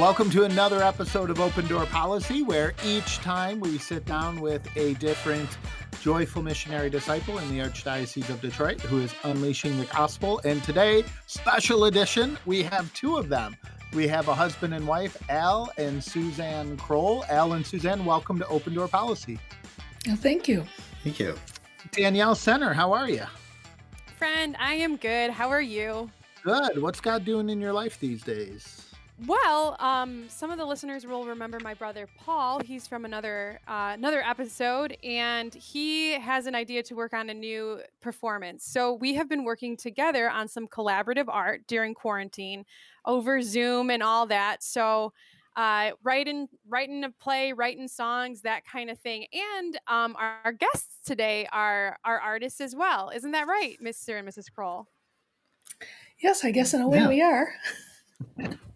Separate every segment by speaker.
Speaker 1: Welcome to another episode of Open Door Policy, where each time we sit down with a different joyful missionary disciple in the Archdiocese of Detroit who is unleashing the gospel. And today, special edition, we have two of them. We have a husband and wife, Al and Suzanne Croll. Al and Suzanne, welcome to Open Door Policy.
Speaker 2: Well, thank you.
Speaker 3: Thank you.
Speaker 1: Danielle Center, how are you?
Speaker 4: Friend, I am good. How are you?
Speaker 1: Good. What's God doing in your life these days?
Speaker 4: Well, um, some of the listeners will remember my brother Paul. He's from another uh, another episode, and he has an idea to work on a new performance. So we have been working together on some collaborative art during quarantine, over Zoom and all that. So uh, writing writing a play, writing songs, that kind of thing. And um, our, our guests today are are artists as well. Isn't that right, Mr. and Mrs. Croll?
Speaker 2: Yes, I guess in a way yeah. we are.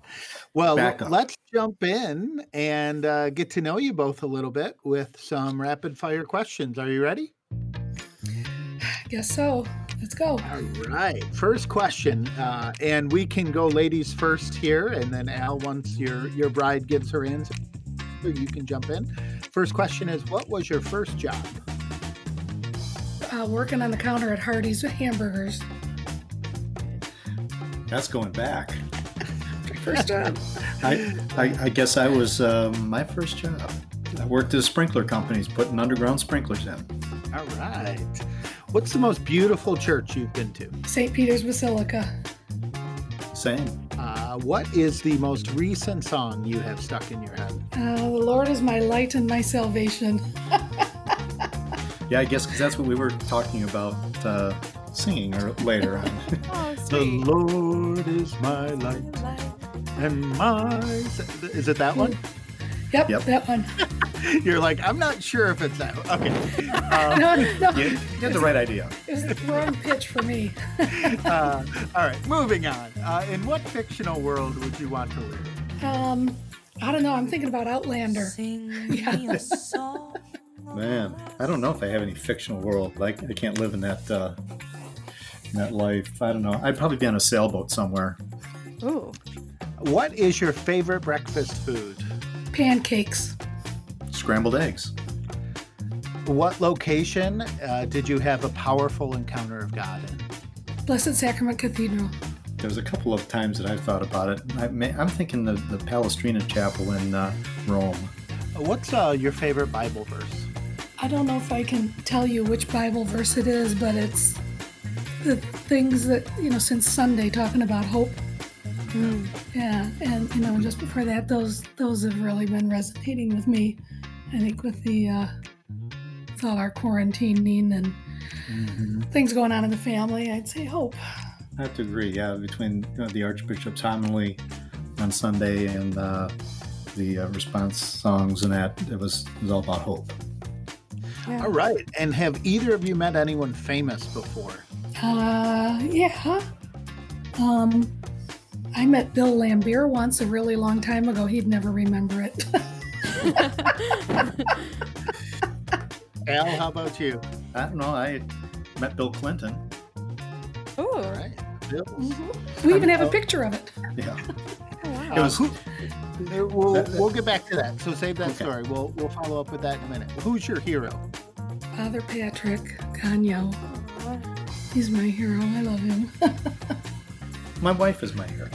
Speaker 1: Well, let's jump in and uh, get to know you both a little bit with some rapid fire questions. Are you ready?
Speaker 2: I guess so. Let's go.
Speaker 1: All right. First question, uh, and we can go ladies first here, and then Al, once your your bride gives her answer, you can jump in. First question is, what was your first job?
Speaker 2: Uh, working on the counter at Hardee's with hamburgers.
Speaker 3: That's going back
Speaker 2: first job?
Speaker 3: I, I, I guess I was um, my first job. I worked at a sprinkler companies putting underground sprinklers in.
Speaker 1: All right. What's the most beautiful church you've been to?
Speaker 2: St. Peter's Basilica.
Speaker 3: Same.
Speaker 1: Uh, what is the most recent song you have stuck in your head?
Speaker 2: Uh, the Lord is my light and my salvation.
Speaker 3: yeah, I guess because that's what we were talking about uh, singing or later on.
Speaker 4: oh,
Speaker 1: the Lord is my light and my. Is it that one?
Speaker 2: Yep, yep. that one.
Speaker 1: You're like, I'm not sure if it's that. Okay.
Speaker 2: Um, no, no.
Speaker 3: You, you had the right idea.
Speaker 2: It was the wrong pitch for me.
Speaker 1: uh, all right, moving on. Uh, in what fictional world would you want to live?
Speaker 2: Um, I don't know. I'm thinking about Outlander.
Speaker 3: Yeah. Man, I don't know if I have any fictional world. Like, I can't live in that uh, in that life. I don't know. I'd probably be on a sailboat somewhere.
Speaker 4: Ooh.
Speaker 1: What is your favorite breakfast food?
Speaker 2: Pancakes.
Speaker 3: Scrambled eggs.
Speaker 1: What location uh, did you have a powerful encounter of God in?
Speaker 2: Blessed Sacrament Cathedral.
Speaker 3: There's a couple of times that I've thought about it. I am thinking the, the Palestrina Chapel in uh, Rome.
Speaker 1: What's uh, your favorite Bible verse?
Speaker 2: I don't know if I can tell you which Bible verse it is, but it's the things that, you know, since Sunday talking about hope Mm. Yeah, and you know, just before that, those those have really been resonating with me. I think with the uh, with all our quarantining and mm-hmm. things going on in the family, I'd say hope.
Speaker 3: I have to agree. Yeah, between you know, the Archbishop's homily on Sunday and uh, the uh, response songs and that, it was it was all about hope.
Speaker 1: Yeah. All right. And have either of you met anyone famous before?
Speaker 2: Uh, yeah. Um, I met Bill Laimbeer once a really long time ago. He'd never remember it.
Speaker 1: Al, how about you?
Speaker 3: I don't know. I met Bill Clinton.
Speaker 4: Oh,
Speaker 1: all right. Bill.
Speaker 2: Mm-hmm. We even have a picture of it.
Speaker 3: Yeah.
Speaker 4: Oh, wow.
Speaker 1: It was. Who, we'll, we'll get back to that. So save that okay. story. We'll we'll follow up with that in a minute. Who's your hero?
Speaker 2: Father Patrick Gonyeau. He's my hero. I love him.
Speaker 3: my wife is my hero.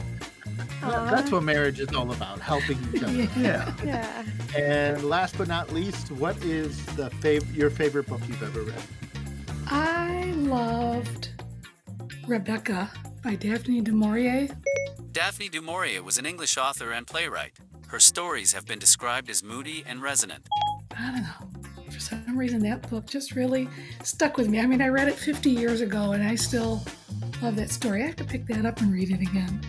Speaker 1: That's what marriage is all about, helping each other.
Speaker 3: Yeah.
Speaker 4: Yeah.
Speaker 1: And last but not least, what is the fav- your favorite book you've ever read?
Speaker 2: I loved Rebecca by Daphne du Maurier.
Speaker 5: Daphne du Maurier was an English author and playwright. Her stories have been described as moody and resonant.
Speaker 2: I don't know. For some reason, that book just really stuck with me. I mean, I read it 50 years ago and I still love that story. I have to pick that up and read it again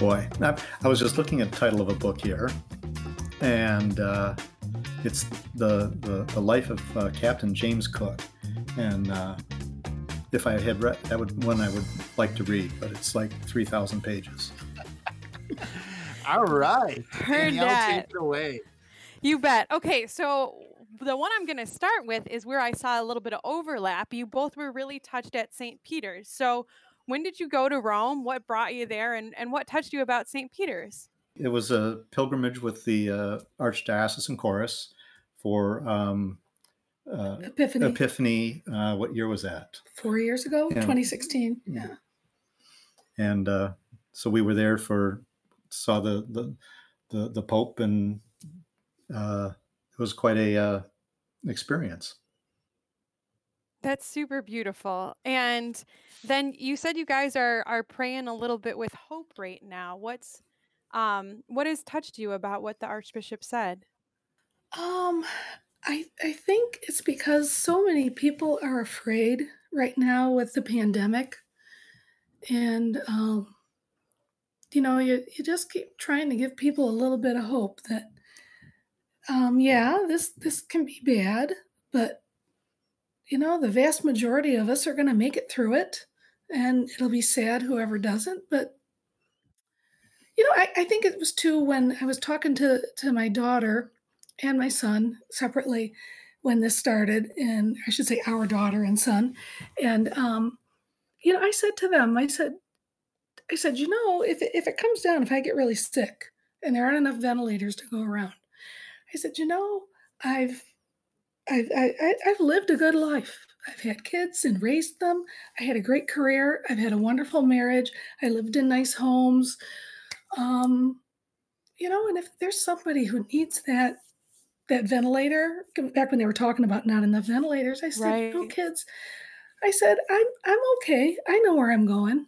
Speaker 3: boy. I, I was just looking at the title of a book here, and uh, it's the, the, the life of uh, Captain James Cook. And uh, if I had read that would one I would like to read, but it's like three thousand pages.
Speaker 1: All right,
Speaker 4: heard
Speaker 1: Danielle,
Speaker 4: that.
Speaker 1: Take it away.
Speaker 4: You bet. Okay, so the one I'm going to start with is where I saw a little bit of overlap. You both were really touched at St. Peter's. So when did you go to Rome? What brought you there, and, and what touched you about St. Peter's?
Speaker 3: it was a pilgrimage with the uh, Archdiocesan Chorus for um, uh,
Speaker 2: Epiphany.
Speaker 3: Epiphany. Uh, what year was that?
Speaker 2: Four years ago,
Speaker 3: Yeah.
Speaker 2: 2016. Yeah.
Speaker 3: And uh, so we were there for saw the the the, the Pope, and uh, it was quite a uh, experience.
Speaker 4: That's super beautiful. And then you said you guys are are praying a little bit with hope right now. What's um what has touched you about what the archbishop said?
Speaker 2: Um, I I think it's because so many people are afraid right now with the pandemic, and um, you know, you you just keep trying to give people a little bit of hope that, um, yeah, this this can be bad, but you know, the vast majority of us are going to make it through it, and it'll be sad whoever doesn't, but. You know, I, I think it was too when I was talking to, to my daughter and my son separately when this started, and I should say our daughter and son. And um, you know, I said to them, I said, I said, you know, if if it comes down, if I get really sick and there aren't enough ventilators to go around, I said, you know, I've I've I, I- I've lived a good life. I've had kids and raised them. I had a great career. I've had a wonderful marriage. I lived in nice homes. Um, you know, and if there's somebody who needs that that ventilator back when they were talking about not enough ventilators i said no kids i said i'm i'm okay i know where i'm going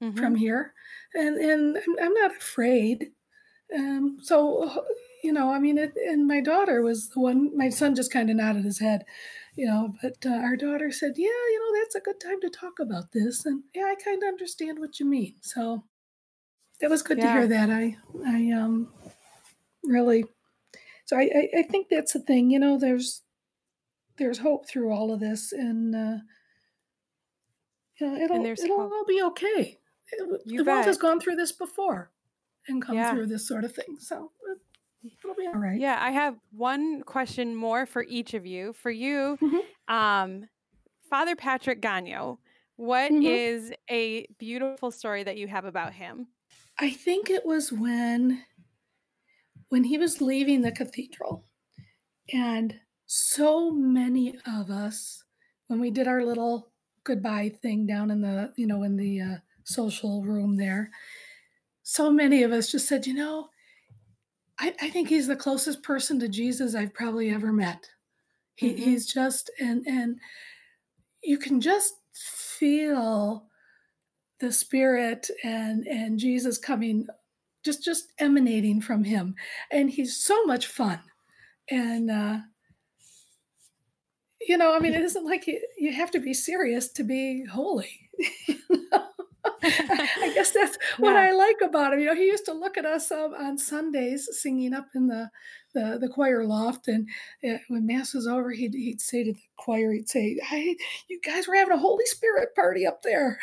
Speaker 4: Mhm.
Speaker 2: from here and and i'm, I'm not afraid um so you know i mean it, and my daughter was the one my son just kind of nodded his head you know but uh, our daughter said yeah you know that's a good time to talk about this and yeah i kind of understand what you mean. So that was good to hear that. I i um really so I, I i think that's the thing you know there's there's hope through all of this and uh you know it'll it'll
Speaker 4: hope.
Speaker 2: all be okay. It- the world has gone through this before and come
Speaker 4: Yeah.
Speaker 2: through this sort of thing so it- it'll be all right
Speaker 4: Yeah, I have one question more for each of you. For you,
Speaker 2: Mhm.
Speaker 4: um, Father Patrick Gonyeau, what
Speaker 2: Mhm.
Speaker 4: is a beautiful story that you have about him?
Speaker 2: I think it was when when he was leaving the cathedral and so many of us when we did our little goodbye thing down in the you know in the uh, social room there so many of us just said you know I, I think he's the closest person to jesus i've probably ever met he,
Speaker 4: Mhm.
Speaker 2: he's just and and you can just feel the spirit and and jesus coming just just emanating from him and he's so much fun and uh you know i mean it isn't like you, you have to be serious to be holy you know? I guess that's what
Speaker 4: Yeah.
Speaker 2: I like about him. You know, he used to look at us um, on Sundays singing up in the the, the choir loft, and uh, when mass was over, he'd he'd say to the choir, he'd say, "Hey, you guys were having a Holy Spirit party up there."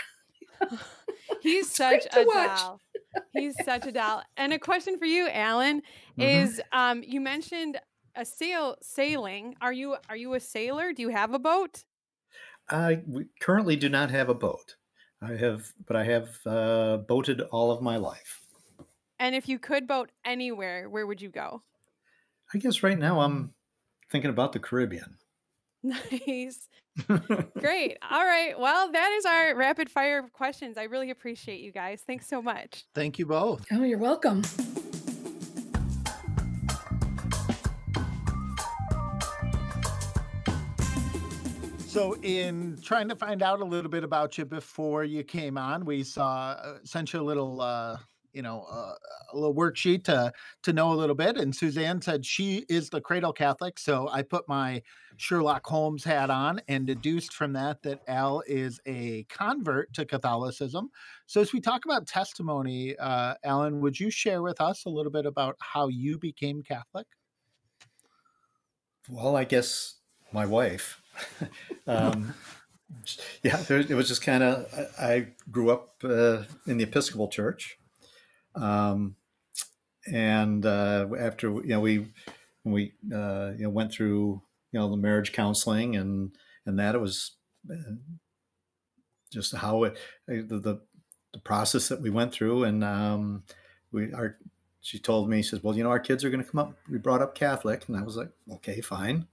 Speaker 4: He's
Speaker 2: It's
Speaker 4: such a
Speaker 2: watch.
Speaker 4: doll. He's such a doll. And a question for you, Alan,
Speaker 3: Mhm.
Speaker 4: is um, you mentioned a sail sailing. Are you are you a sailor? Do you have a boat?
Speaker 3: I we currently do not have a boat. I have, but I have uh, boated all of my life.
Speaker 4: And if you could boat anywhere, where would you go?
Speaker 3: I guess right now I'm thinking about the Caribbean.
Speaker 4: Nice. Great. All right. Well, that is our rapid fire questions. I really appreciate you guys. Thanks so much.
Speaker 1: Thank you both.
Speaker 2: Oh, you're welcome.
Speaker 1: So, in trying to find out a little bit about you before you came on, we saw uh, sent you a little, uh, you know, uh, a little worksheet to to know a little bit. And Suzanne said she is the cradle Catholic, so I put my Sherlock Holmes hat on and deduced from that that Al is a convert to Catholicism. So, as we talk about testimony, uh, Alan, would you share with us a little bit about how you became Catholic?
Speaker 3: Well, I guess my wife. um, yeah, it was just kind of. I, grew up uh, in the Episcopal Church, um, and uh, after you know we we uh, you know went through you know the marriage counseling and and that it was uh, just how it the, the the process that we went through and um, we our she told me, she says, "Well, you know, our kids are going to come up. We brought up Catholic," and I was like, "Okay, fine."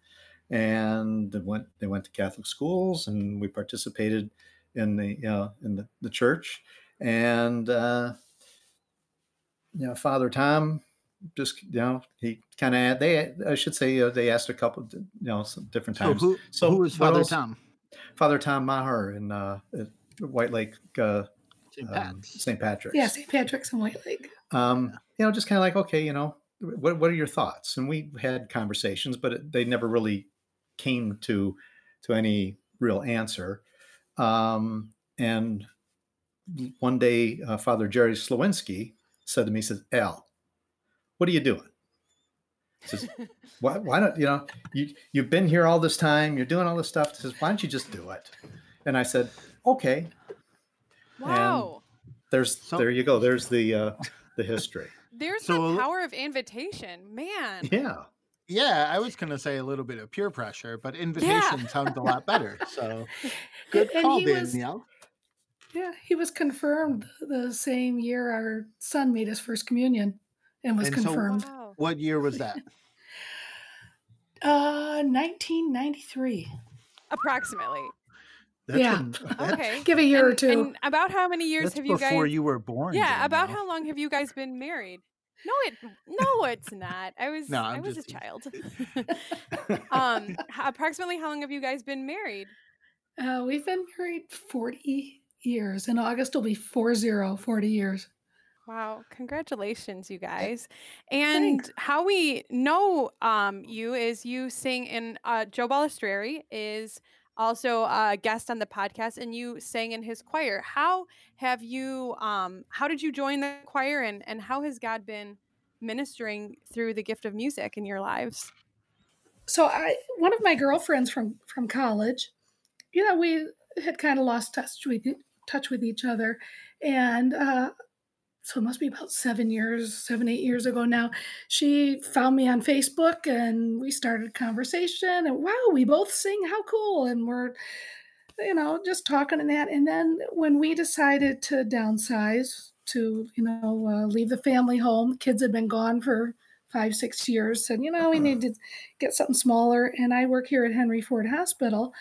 Speaker 3: And they went they went to Catholic schools, and we participated in the you know in the, the church, and uh, you know, Father Tom just you know he kind of they I should say uh, they asked a couple you know some different
Speaker 1: So
Speaker 3: times.
Speaker 1: who,
Speaker 3: So
Speaker 1: who was
Speaker 3: what
Speaker 1: Father
Speaker 3: else-
Speaker 1: Tom?
Speaker 3: Father Tom Maher in uh, at White Lake uh,
Speaker 1: St.
Speaker 3: um, St. Patrick's.
Speaker 2: Yeah, St. Patrick's and White Lake.
Speaker 3: Um, you know, just kind of like, okay, you know, what what are your thoughts? And we had conversations, but it, they never really came to to any real answer. Um, and one day, uh, Father Jerry Slowinski said to me, he says, Al, what are you doing? He says, why, why not, you know, you, you've been here all this time, you're doing all this stuff. He says, why don't you just do it? And I said, okay,
Speaker 4: Wow.
Speaker 3: there's,
Speaker 1: So-
Speaker 3: there you go. There's the, uh, the history.
Speaker 4: There's
Speaker 1: So-
Speaker 4: the power of invitation. Man.
Speaker 3: Yeah.
Speaker 1: Yeah, I was going to say a little bit of peer pressure, but invitation sounds a lot better. So good
Speaker 2: And
Speaker 1: call,
Speaker 2: he was-
Speaker 1: Danielle.
Speaker 2: Yeah, he was confirmed the same year our son made his first communion and was
Speaker 1: And so-
Speaker 2: confirmed.
Speaker 4: Wow.
Speaker 1: What year was that?
Speaker 2: uh, 1993.
Speaker 4: Approximately.
Speaker 1: That's
Speaker 2: Yeah.
Speaker 1: when- that-
Speaker 4: Okay.
Speaker 2: Give a year or
Speaker 4: And-
Speaker 2: two.
Speaker 4: And about how many years
Speaker 1: that's
Speaker 4: have you guys
Speaker 1: before
Speaker 4: guys?
Speaker 1: you were born.
Speaker 4: yeah. About
Speaker 1: Danielle.
Speaker 4: how long have you guys been married? No, it. No, it's not. I was.
Speaker 1: No,
Speaker 4: I was a
Speaker 1: just teasing.
Speaker 4: child. um. approximately how long have you guys been married?
Speaker 2: Uh, we've been married 40 years. In August will be 40, 40 years.
Speaker 4: Wow, congratulations, you guys. And how we know um, you is you sing in uh, Joe Balistreri is also a guest on the podcast and you sang in his choir. How have you um, how did you join the choir and, and how has God been ministering through the gift of music in your lives?
Speaker 2: So I, one of my girlfriends from from college, you know, we had kind of lost touch with touch with each other, and uh, so it must be about seven years, seven eight years ago now. She found me on Facebook, and we started conversation. And wow, we both sing! How cool! And we're, you know, just talking and that. And then when we decided to downsize to, you know, uh, leave the family home, kids had been gone for five six years. Said, you know, we need to get something smaller and i work here at henry ford hospital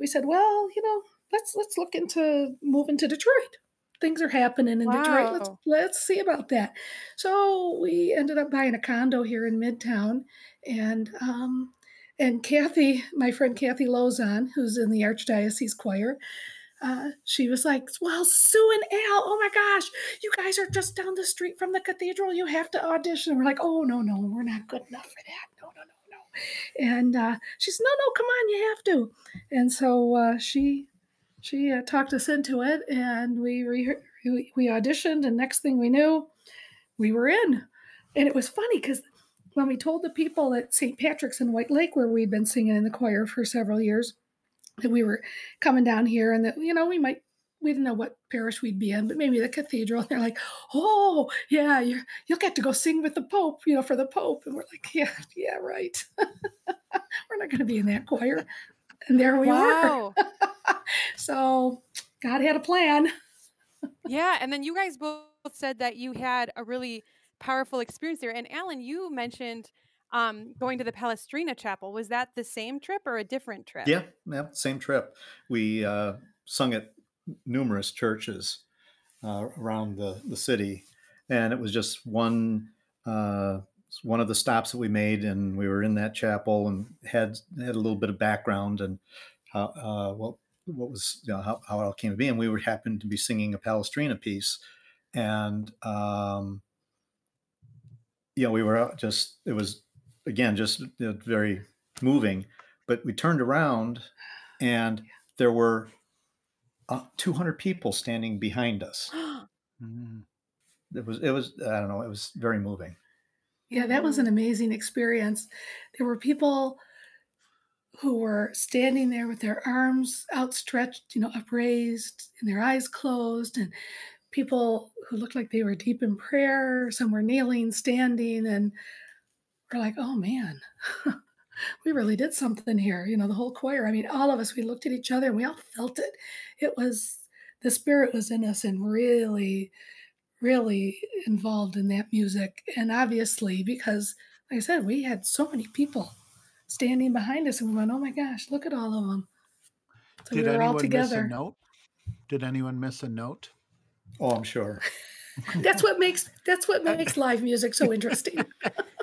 Speaker 2: we said well you know let's let's look into moving to detroit things are happening in detroit let's let's see about that so we ended up buying a condo here in midtown and um and kathy my friend kathy lozon who's in the archdiocese choir uh, she was like, Well, Sue and Al, oh my gosh, you guys are just down the street from the cathedral. You have to audition. And we're like, Oh, no, no, we're not good enough for that. No, no, no, no. And uh, she said, No, no, come on, you have to. And so uh, she she uh, talked us into it, and we, re- we we auditioned, and next thing we knew, we were in. And it was funny because when we told the people at St. Patrick's in White Lake, where we'd been singing in the choir for several years, that we were coming down here and that, you know, we might, we didn't know what parish we'd be in, but maybe the cathedral. And they're like, oh, yeah, you're, you'll get to go sing with the Pope, you know, for the Pope. And we're like, yeah, yeah, right. we're not going to be in that choir. And there we
Speaker 4: wow.
Speaker 2: are. so God had a plan.
Speaker 4: yeah, and then you guys both said that you had a really powerful experience there. And Alan, you mentioned um, going to the Palestrina Chapel. Was that the same trip or a different trip?
Speaker 3: Yeah, yeah, same trip. We uh, sung at numerous churches uh, around the, the city, and it was just one uh, one of the stops that we made, and we were in that chapel and had had a little bit of background and how uh, what what was you know, how, how it all came to be, and we were happened to be singing a Palestrina piece, and um, you know we were just it was again just you know, very moving but we turned around and there were uh, 200 people standing behind us
Speaker 1: Mm.
Speaker 3: it was it was i don't know it was very moving
Speaker 2: Yeah, that was an amazing experience. There were people who were standing there with their arms outstretched, you know, upraised and their eyes closed, and people who looked like they were deep in prayer. Some were kneeling, standing, and we're like, oh man, we really did something here. You know, the whole choir. I mean, all of us, we looked at each other and we all felt it. It was, the spirit was in us and really, really involved in that music. And obviously, because, like I said, we had so many people standing behind us and we went, oh my gosh, look at all of them. So
Speaker 1: Did
Speaker 2: we were all
Speaker 1: anyone miss a
Speaker 2: together.
Speaker 1: note? Did anyone miss a note?
Speaker 3: Oh, I'm sure.
Speaker 2: That's what makes that's what makes live music so interesting.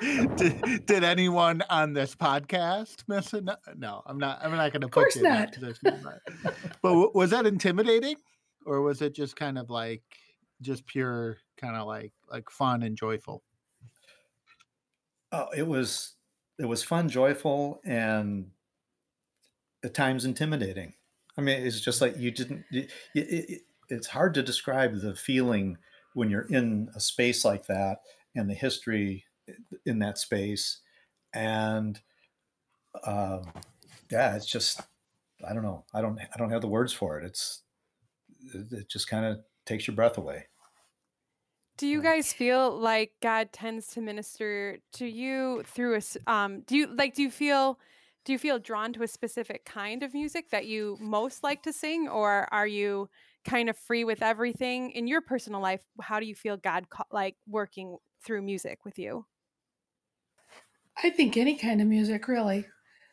Speaker 1: did, did anyone on this podcast miss a note? No, I'm not. I'm not going to put
Speaker 2: course
Speaker 1: you in that
Speaker 2: not.
Speaker 1: position. But, but w- was that intimidating, or was it just kind of like just pure kind of like like fun and joyful?
Speaker 3: Oh, it was it was fun, joyful, and at times intimidating. I mean, it's just like you didn't. It, it, it's hard to describe the feeling when you're in a space like that and the history in that space, and um, yeah, it's just I don't know. I don't I don't have the words for it. It's it, it just kind of takes your breath away.
Speaker 4: Do you guys feel like God tends to minister to you through a um do you like do you feel do you feel drawn to a specific kind of music that you most like to sing or are you kind of free with everything in your personal life? How do you feel God like working through music with you?
Speaker 2: I think any kind of music, really.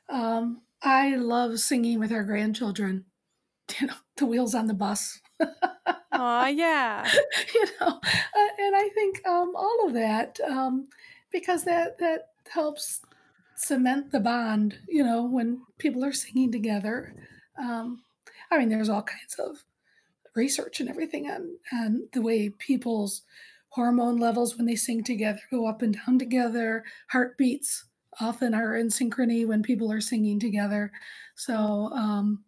Speaker 2: Um, I love singing with our grandchildren. You know, the wheels on the bus.
Speaker 4: Oh, yeah.
Speaker 2: you know, uh, and I think um, all of that um, because that that helps cement the bond. You know, when people are singing together. Um, I mean, there's all kinds of research and everything on on the way people's hormone levels when they sing together go up and down together. Heartbeats often are in synchrony when people are singing together. So um,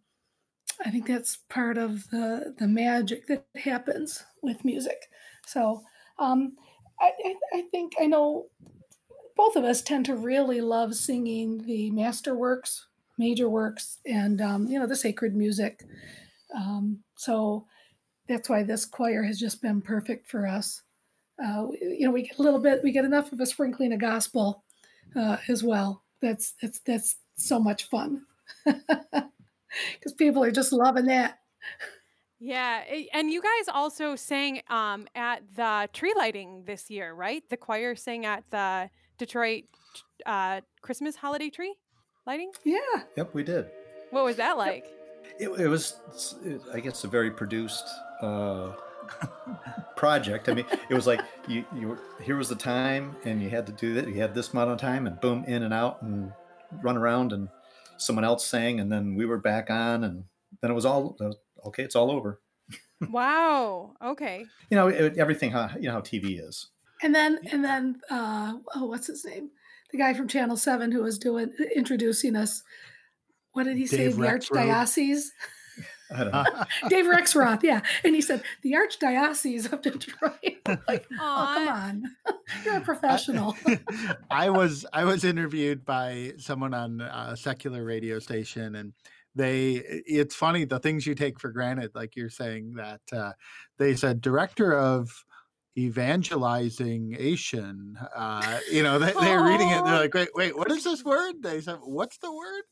Speaker 2: I think that's part of the the magic that happens with music. So um, I, I, think I know both of us tend to really love singing the masterworks, major works, and um, you know the sacred music. Um, so that's why this choir has just been perfect for us. Uh, you know, we get a little bit, we get enough of a sprinkling of gospel uh, as well. That's that's that's so much fun because people are just loving that.
Speaker 4: Yeah, and you guys also sang um, at the tree lighting this year, right? The choir sang at the Detroit uh, Christmas holiday tree lighting.
Speaker 2: Yeah,
Speaker 3: Yep, we did.
Speaker 4: What was that like?
Speaker 3: It, it was, it, I guess, a very produced uh, project. I mean, it was like you, you were, here was the time, and you had to do that. You had this amount of time, and boom, in and out, and run around, and someone else sang, and then we were back on, and then it was all uh, okay. It's all over.
Speaker 4: wow. Okay.
Speaker 3: You know, it, everything. How you know how TV is.
Speaker 2: and then and then uh, oh, what's his name? The guy from Channel Seven who was doing introducing us. What did he say?
Speaker 1: Dave
Speaker 2: The archdiocese.
Speaker 3: I don't know.
Speaker 2: Dave Rexroth, yeah, and he said the archdiocese of Detroit. I'm like, oh come on, you're a professional.
Speaker 1: I was I was interviewed by someone on a secular radio station, and they it's funny the things you take for granted, like you're saying that uh, they said director of evangelizing Asian. Uh, you know, they, they're reading it. They're like, wait, wait, what is this word? They said, what's the word?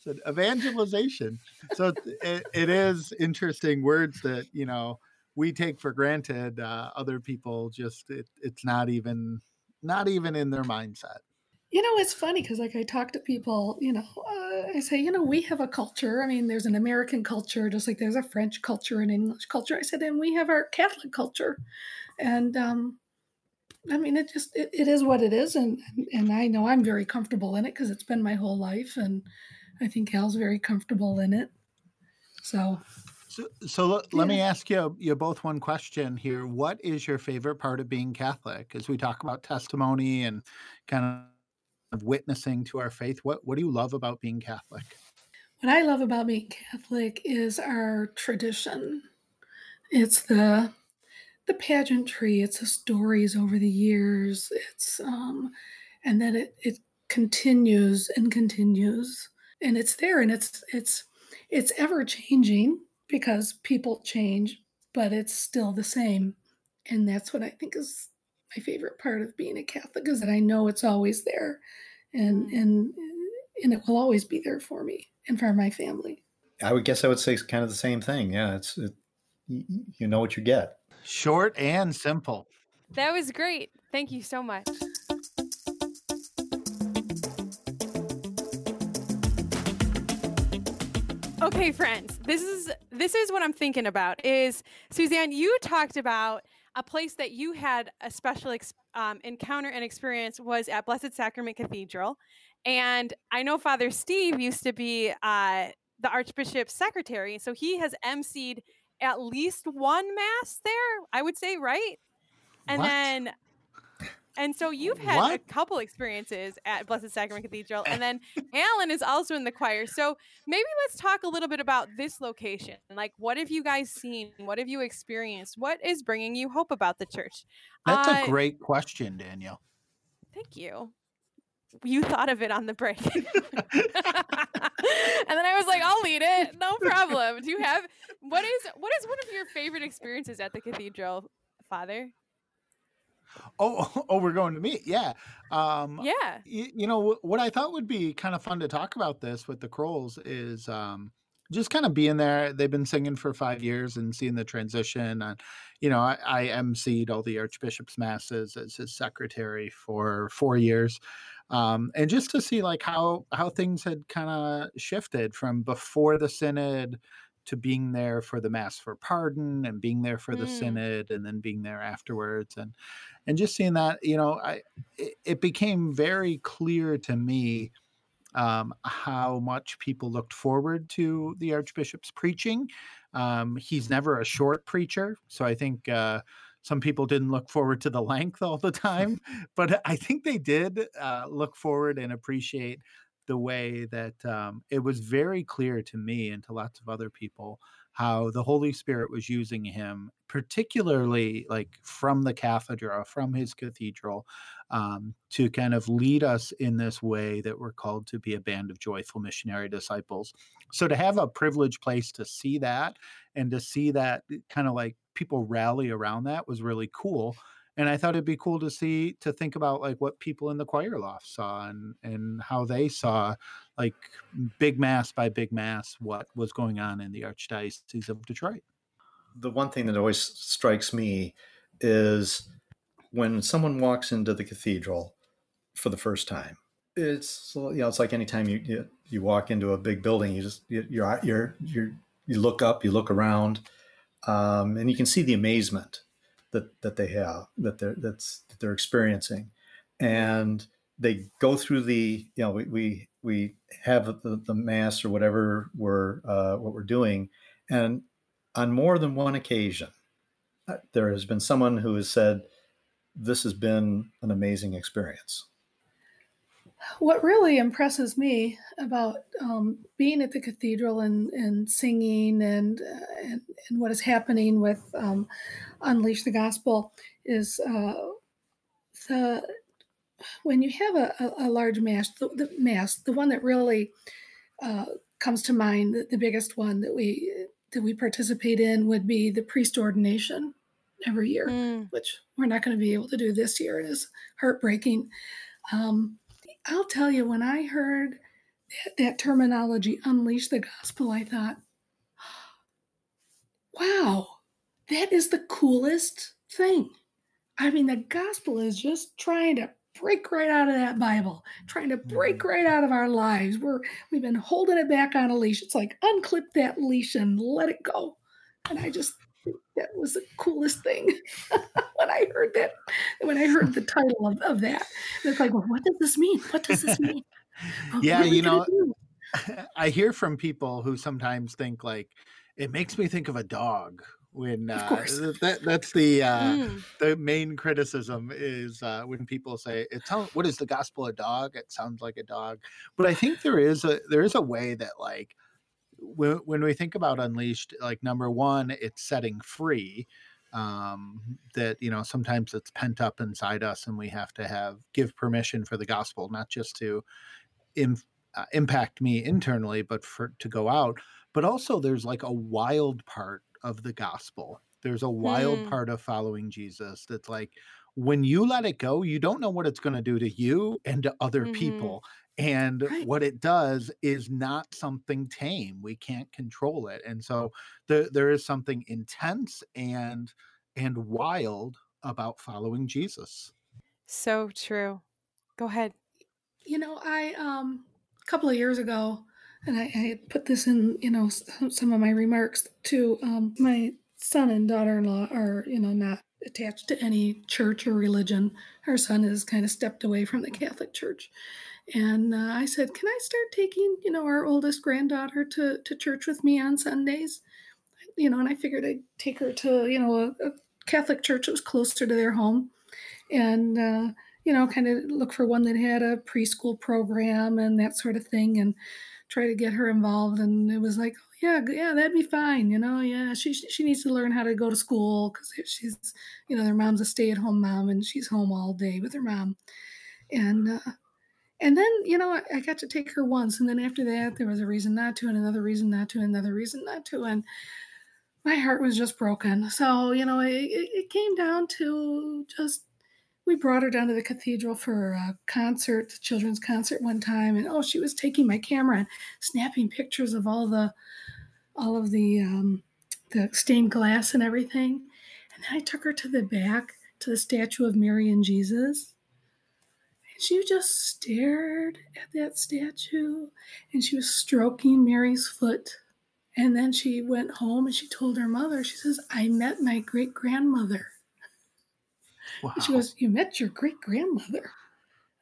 Speaker 1: Said evangelization. So it, it, it is interesting words that you know we take for granted. Uh, other people just it, it's not even not even in their mindset.
Speaker 2: You know, it's funny because, like, I talk to people, you know, uh, I say, you know, we have a culture. I mean, there's an American culture, just like there's a French culture and English culture. I said, and we have our Catholic culture. And, um, I mean, it just, it, it is what it is. And, and I know I'm very comfortable in it because it's been my whole life. And I think Al's very comfortable in it. So,
Speaker 1: So, so let, let me ask you you both one question here. What is your favorite part of being Catholic? As we talk about testimony and kind of witnessing to our faith, what what do you love about being Catholic?
Speaker 2: What I love about being Catholic is our tradition. It's the the pageantry, it's the stories over the years. It's um and then it it continues and continues and it's there and it's it's it's ever changing because people change, but it's still the same. And that's what I think is my favorite part of being a Catholic is that I know it's always there and
Speaker 4: Mm.
Speaker 2: and and it will always be there for me and for my family.
Speaker 3: I would guess I would say kind of the same thing. Yeah, it's it, you, you know what you get.
Speaker 1: Short and simple.
Speaker 4: That was great. Thank you so much. Okay, friends. This is this is what I'm thinking about. Is Suzanne? You talked about a place that you had a special ex- um, encounter and experience was at Blessed Sacrament Cathedral, and I know Father Steve used to be uh, the Archbishop's secretary, so he has emceed at least one mass there. I would say, right? And
Speaker 1: What?
Speaker 4: then and so you've had a couple experiences at Blessed Sacrament Cathedral, and then Alan is also in the choir. So maybe let's talk a little bit about this location. Like, what have you guys seen? What have you experienced? What is bringing you hope about the church?
Speaker 1: That's
Speaker 4: Uh,
Speaker 1: a great question, Danielle.
Speaker 4: Thank you. You thought of it on the break. and then I was like, I'll lead it. No problem. Do you have what is what is one of your favorite experiences at the cathedral, Father?
Speaker 1: Oh, oh, we're going to meet. Yeah. Um,
Speaker 4: Yeah.
Speaker 1: y- you know wh- what I thought would be kind of fun to talk about this with the Crolls is um, just kind of being there. They've been singing for five years and seeing the transition. And you know, I, I emceed all the Archbishop's masses as his secretary for four years, um, and just to see like how how things had kind of shifted from before the synod to being there for the mass for pardon and being there for the
Speaker 4: Mm.
Speaker 1: synod and then being there afterwards and and just seeing that you know i it, it became very clear to me um, how much people looked forward to the archbishop's preaching um, he's never a short preacher so i think uh, some people didn't look forward to the length all the time but i think they did uh, look forward and appreciate the way that um, it was very clear to me and to lots of other people how the Holy Spirit was using him, particularly like from the cathedra, from his cathedral, um, to kind of lead us in this way that we're called to be a band of joyful missionary disciples. So to have a privileged place to see that and to see that kind of like people rally around that was really cool. And I thought it'd be cool to see to think about like what people in the choir loft saw and and how they saw like big mass by big mass what was going on in the archdiocese of Detroit.
Speaker 3: the one thing that always strikes me is when someone walks into the cathedral for the first time. It's you know it's like anytime you you, you walk into a big building, you just you, you're you're you you look up, you look around, um, and you can see the amazement that that they have that they're that's that they're experiencing, and they go through the you know we we, we have the, the mass or whatever we're uh, what we're doing, and on more than one occasion, uh, there has been someone who has said, This has been an amazing experience.
Speaker 2: What really impresses me about um, being at the cathedral and, and singing and, uh, and and what is happening with um, Unleash the Gospel is uh, the when you have a, a, a large mass, the, the mass, the one that really uh, comes to mind, the, the biggest one that we that we participate in would be the priest ordination every year
Speaker 4: Mm.
Speaker 2: which we're not going to be able to do this year. It is heartbreaking. Um, I'll tell you, when I heard that, that terminology, unleash the gospel, I thought, wow, that is the coolest thing. I mean, the gospel is just trying to break right out of that Bible, trying to break mm. right out of our lives. We're we've been holding it back on a leash. It's like unclip that leash and let it go. And I just that was the coolest thing when I heard that. When I heard the title of, of that, it's like, well, what does this mean? What does this mean?
Speaker 1: Yeah, you know,
Speaker 2: do?
Speaker 1: I hear from people who sometimes think like it makes me think of a dog when
Speaker 2: Of
Speaker 1: uh,
Speaker 2: course.
Speaker 1: that that's the uh,
Speaker 4: Mm.
Speaker 1: the main criticism is uh, when people say it sounds what is the gospel a dog it sounds like a dog but i think there is a there is a way that like when, when we think about unleashed like number one it's setting free um that you know sometimes it's pent up inside us and we have to have give permission for the gospel not just to uh, impact me internally but for to go out but also there's like a wild part of the gospel there's a wild
Speaker 4: Hmm.
Speaker 1: part of following jesus that's like when you let it go you don't know what it's going to do to you and to other
Speaker 4: Mhm.
Speaker 1: people and
Speaker 2: Right.
Speaker 1: what it does is not something tame we can't control it and so there, there is something intense and and wild about following Jesus.
Speaker 4: So true. Go ahead.
Speaker 2: You know, I um a couple of years ago, and I, I put this in, you know, some, some of my remarks too. Um, my son and daughter-in-law are, you know, not attached to any church or religion. Our son has kind of stepped away from the Catholic Church, and uh, I said, "Can I start taking, you know, our oldest granddaughter to to church with me on Sundays?" You know, and I figured I'd take her to, you know, a, a Catholic church that was closer to their home, and uh, you know, kind of look for one that had a preschool program and that sort of thing, and try to get her involved. And it was like, oh, yeah, yeah, that'd be fine. You know, yeah, she she needs to learn how to go to school because she's, you know, their mom's a stay-at-home mom and she's home all day with her mom, and. Uh, and then, you know, I, got to take her once, and then after that, there was a reason not to, and another reason not to, and another reason not to, and my heart was just broken. So, you know, it, it came down to just we brought her down to the cathedral for a concert, children's concert one time, and oh, she was taking my camera and snapping pictures of all the all of the um, the stained glass and everything. And then I took her to the back to the statue of Mary and Jesus. She just stared at that statue and she was stroking Mary's foot. And then she went home and she told her mother, she says, I met my great grandmother.
Speaker 1: Wow.
Speaker 2: She goes, You met your great grandmother?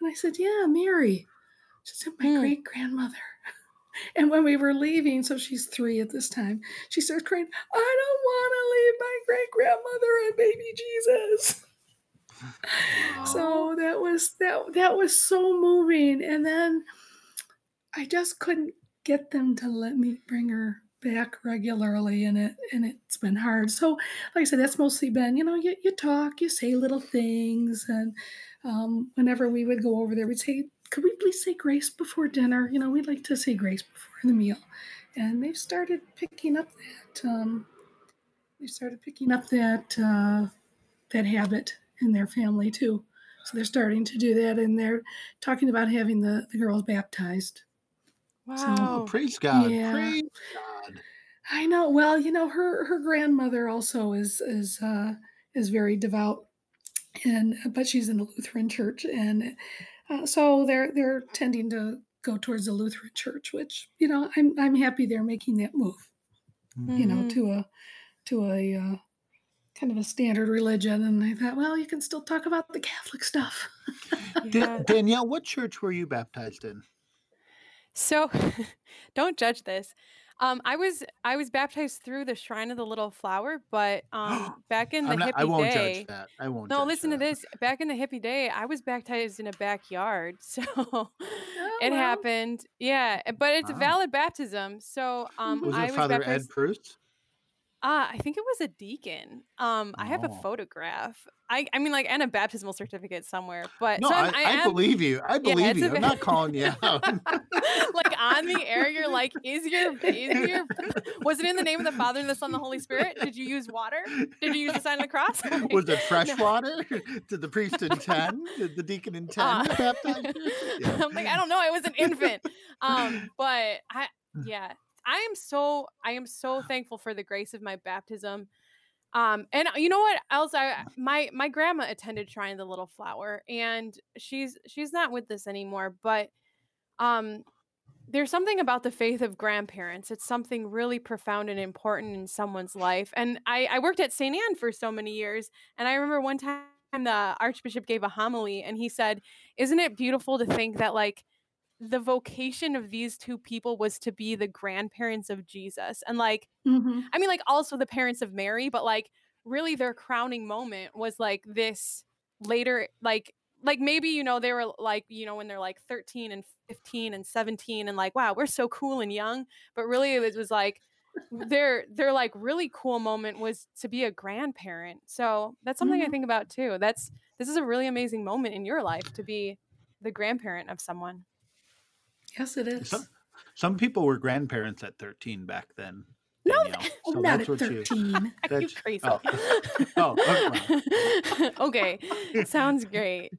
Speaker 2: And I said, Yeah, Mary. She said, My
Speaker 4: Hmm.
Speaker 2: great grandmother. And when we were leaving, so she's three at this time, she starts crying, I don't want to leave my great grandmother and baby Jesus. So that that that was so moving. And then I just couldn't get them to let me bring her back regularly and it and it's been hard. So like I said, that's mostly been, you know, you, you talk, you say little things and um, whenever we would go over there, we'd say, could we please say grace before dinner? You know, we'd like to say grace before the meal. And they've started picking up that um, they started picking up that uh, that habit in their family too. So they're starting to do that, and they're talking about having the, the girls baptized.
Speaker 1: Oh,
Speaker 4: Wow.
Speaker 1: praise God.
Speaker 2: Yeah.
Speaker 1: Praise God.
Speaker 2: I know. Well, you know, her her grandmother also is is uh, is very devout, and but she's in the Lutheran church, and uh, so they're they're tending to go towards the Lutheran church, which you know I'm I'm happy they're making that move. You know,
Speaker 4: Mhm.
Speaker 2: to a to a uh, kind of a standard religion, and I thought, well, you can still talk about the Catholic stuff.
Speaker 1: Da-
Speaker 4: Yeah.
Speaker 1: Danielle, what church were you baptized in?
Speaker 4: So don't judge this. Um, I was I was baptized through the Shrine of the Little Flower, but um, back in the
Speaker 1: I'm not,
Speaker 4: hippie
Speaker 1: I won't
Speaker 4: day.
Speaker 1: judge that. I won't.
Speaker 4: No,
Speaker 1: judge
Speaker 4: listen to this. Back in the hippie day, I was baptized in a backyard. So it
Speaker 2: Oh, well.
Speaker 4: happened. Yeah, but it's a valid baptism. So um
Speaker 1: Was
Speaker 4: I
Speaker 1: it
Speaker 4: was
Speaker 1: Father
Speaker 4: baptized
Speaker 1: Ed Proust?
Speaker 4: Uh, I think it was a deacon. Um I have a
Speaker 1: Oh.
Speaker 4: photograph. I I mean like and a baptismal certificate somewhere. But
Speaker 1: No,
Speaker 4: so
Speaker 1: I,
Speaker 4: I'm, I,
Speaker 1: I,
Speaker 4: am
Speaker 1: believe you. I
Speaker 4: yeah,
Speaker 1: believe
Speaker 4: it's
Speaker 1: you. I'm not calling you out.
Speaker 4: like on the air, you're like, is your is your was it in the name of the Father and the Son and the Holy Spirit? Did you use water? Did you use the sign of the cross?
Speaker 1: Was it fresh
Speaker 4: No.
Speaker 1: water? Did the priest intend? Did the deacon intend
Speaker 4: Uh,
Speaker 1: to baptize you? Yeah.
Speaker 4: I'm like, I don't know. I was an infant. Um, but I yeah, I am so I am so thankful for the grace of my baptism. Um, and you know what else? I my my grandma attended Shrine of the Little Flower, and she's she's not with us anymore. But um, there's something about the faith of grandparents. It's something really profound and important in someone's life. And I, I worked at St. Anne for so many years. And I remember one time the Archbishop gave a homily and he said, Isn't it beautiful to think that, like, the vocation of these two people was to be the grandparents of Jesus? And, like,
Speaker 2: Mhm.
Speaker 4: I mean, like, also the parents of Mary, but, like, really their crowning moment was, like, this later, like, like maybe you know they were like you know when they're like 13 and 15 and 17 and like wow we're so cool and young but really it was like their their like really cool moment was to be a grandparent so that's something i
Speaker 2: Mhm.
Speaker 4: think about too that's this is a really amazing moment in your life to be the grandparent of someone
Speaker 2: Yes, it is.
Speaker 1: Some, some people were grandparents at 13 back then.
Speaker 4: No,
Speaker 1: Danielle.
Speaker 2: Oh,
Speaker 1: So
Speaker 2: not
Speaker 1: that's
Speaker 2: at
Speaker 1: what you.
Speaker 2: 13.
Speaker 4: are you crazy
Speaker 1: oh. Oh,
Speaker 4: okay sounds great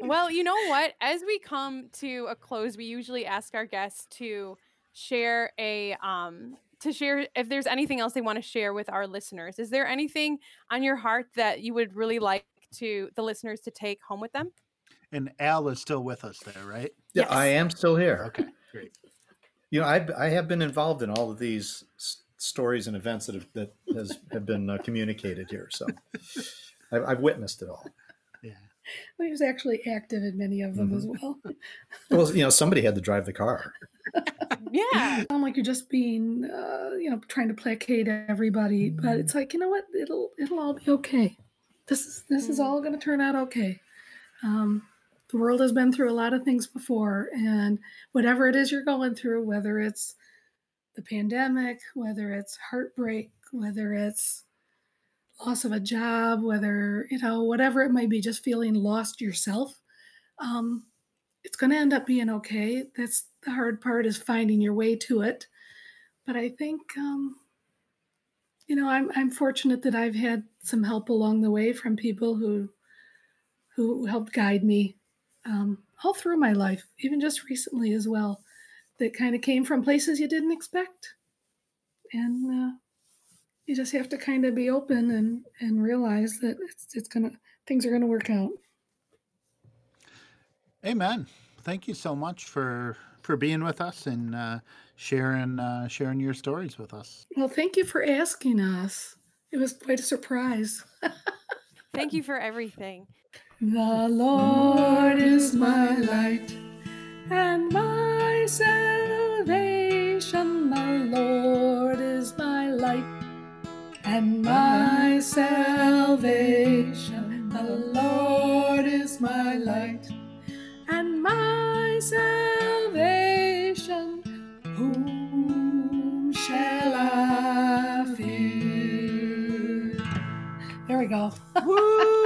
Speaker 4: well you know what as we come to a close we usually ask our guests to share a um to share if there's anything else they want to share with our listeners. Is there anything on your heart that you would really like to the listeners to take home with them?
Speaker 1: And Al is still with us there, right?
Speaker 3: Yeah,
Speaker 4: Yes.
Speaker 3: I am still here.
Speaker 1: Okay, great.
Speaker 3: You know, I I have been involved in all of these s- stories and events that have that has have been uh, communicated here. So I've, I've witnessed it all.
Speaker 1: Yeah.
Speaker 2: Well, he was actually active in many of them
Speaker 3: Mm-hmm.
Speaker 2: as well.
Speaker 3: Well, you know, somebody had to drive the car.
Speaker 4: Yeah.
Speaker 2: sound like you're just being, uh, you know, trying to placate everybody, but it's like, you know what? It'll it'll all be okay. This is this is
Speaker 4: Mm.
Speaker 2: all going to turn out okay. Um, the world has been through a lot of things before, and whatever it is you're going through, whether it's the pandemic, whether it's heartbreak, whether it's loss of a job, whether you know whatever it might be, just feeling lost yourself. Um, it's going to end up being okay. That's the hard part is finding your way to it. But I think, um, you know, I'm I'm fortunate that I've had some help along the way from people who who helped guide me um, all through my life, even just recently as well. That kind of came from places you didn't expect, and uh, you just have to kind of be open and and realize that it's it's gonna things are gonna work out.
Speaker 1: Amen. Thank you so much for for being with us and uh, sharing uh, sharing your stories with us.
Speaker 2: Well, thank you for asking us. It was quite a surprise.
Speaker 4: Thank you for everything.
Speaker 2: The Lord is my light and my salvation. The Lord is my light and my salvation. The Lord is my light and my salvation. Whom shall I fear? There we go.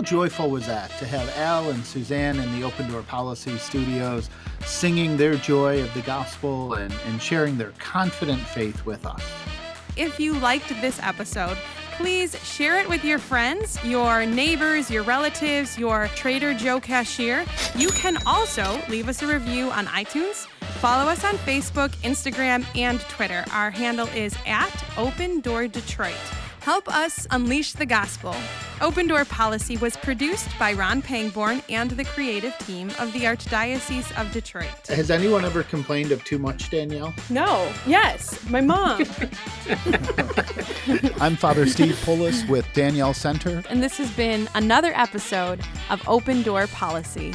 Speaker 1: How joyful was that to have Al and Suzanne in the Open Door Policy Studios singing their joy of the gospel and, and sharing their confident faith with us?
Speaker 4: If you liked this episode, please share it with your friends, your neighbors, your relatives, your Trader Joe cashier. You can also leave us a review on iTunes. Follow us on Facebook, Instagram, and Twitter. Our handle is at Open Door Detroit. Help us unleash the gospel. Open Door Policy was produced by Ron Pangborn and the creative team of the Archdiocese of Detroit.
Speaker 1: Has anyone ever complained of too much, Danielle?
Speaker 4: No, yes, my mom.
Speaker 1: I'm Father Steve Pullis with Danielle Center.
Speaker 4: and this has been another episode of Open Door Policy.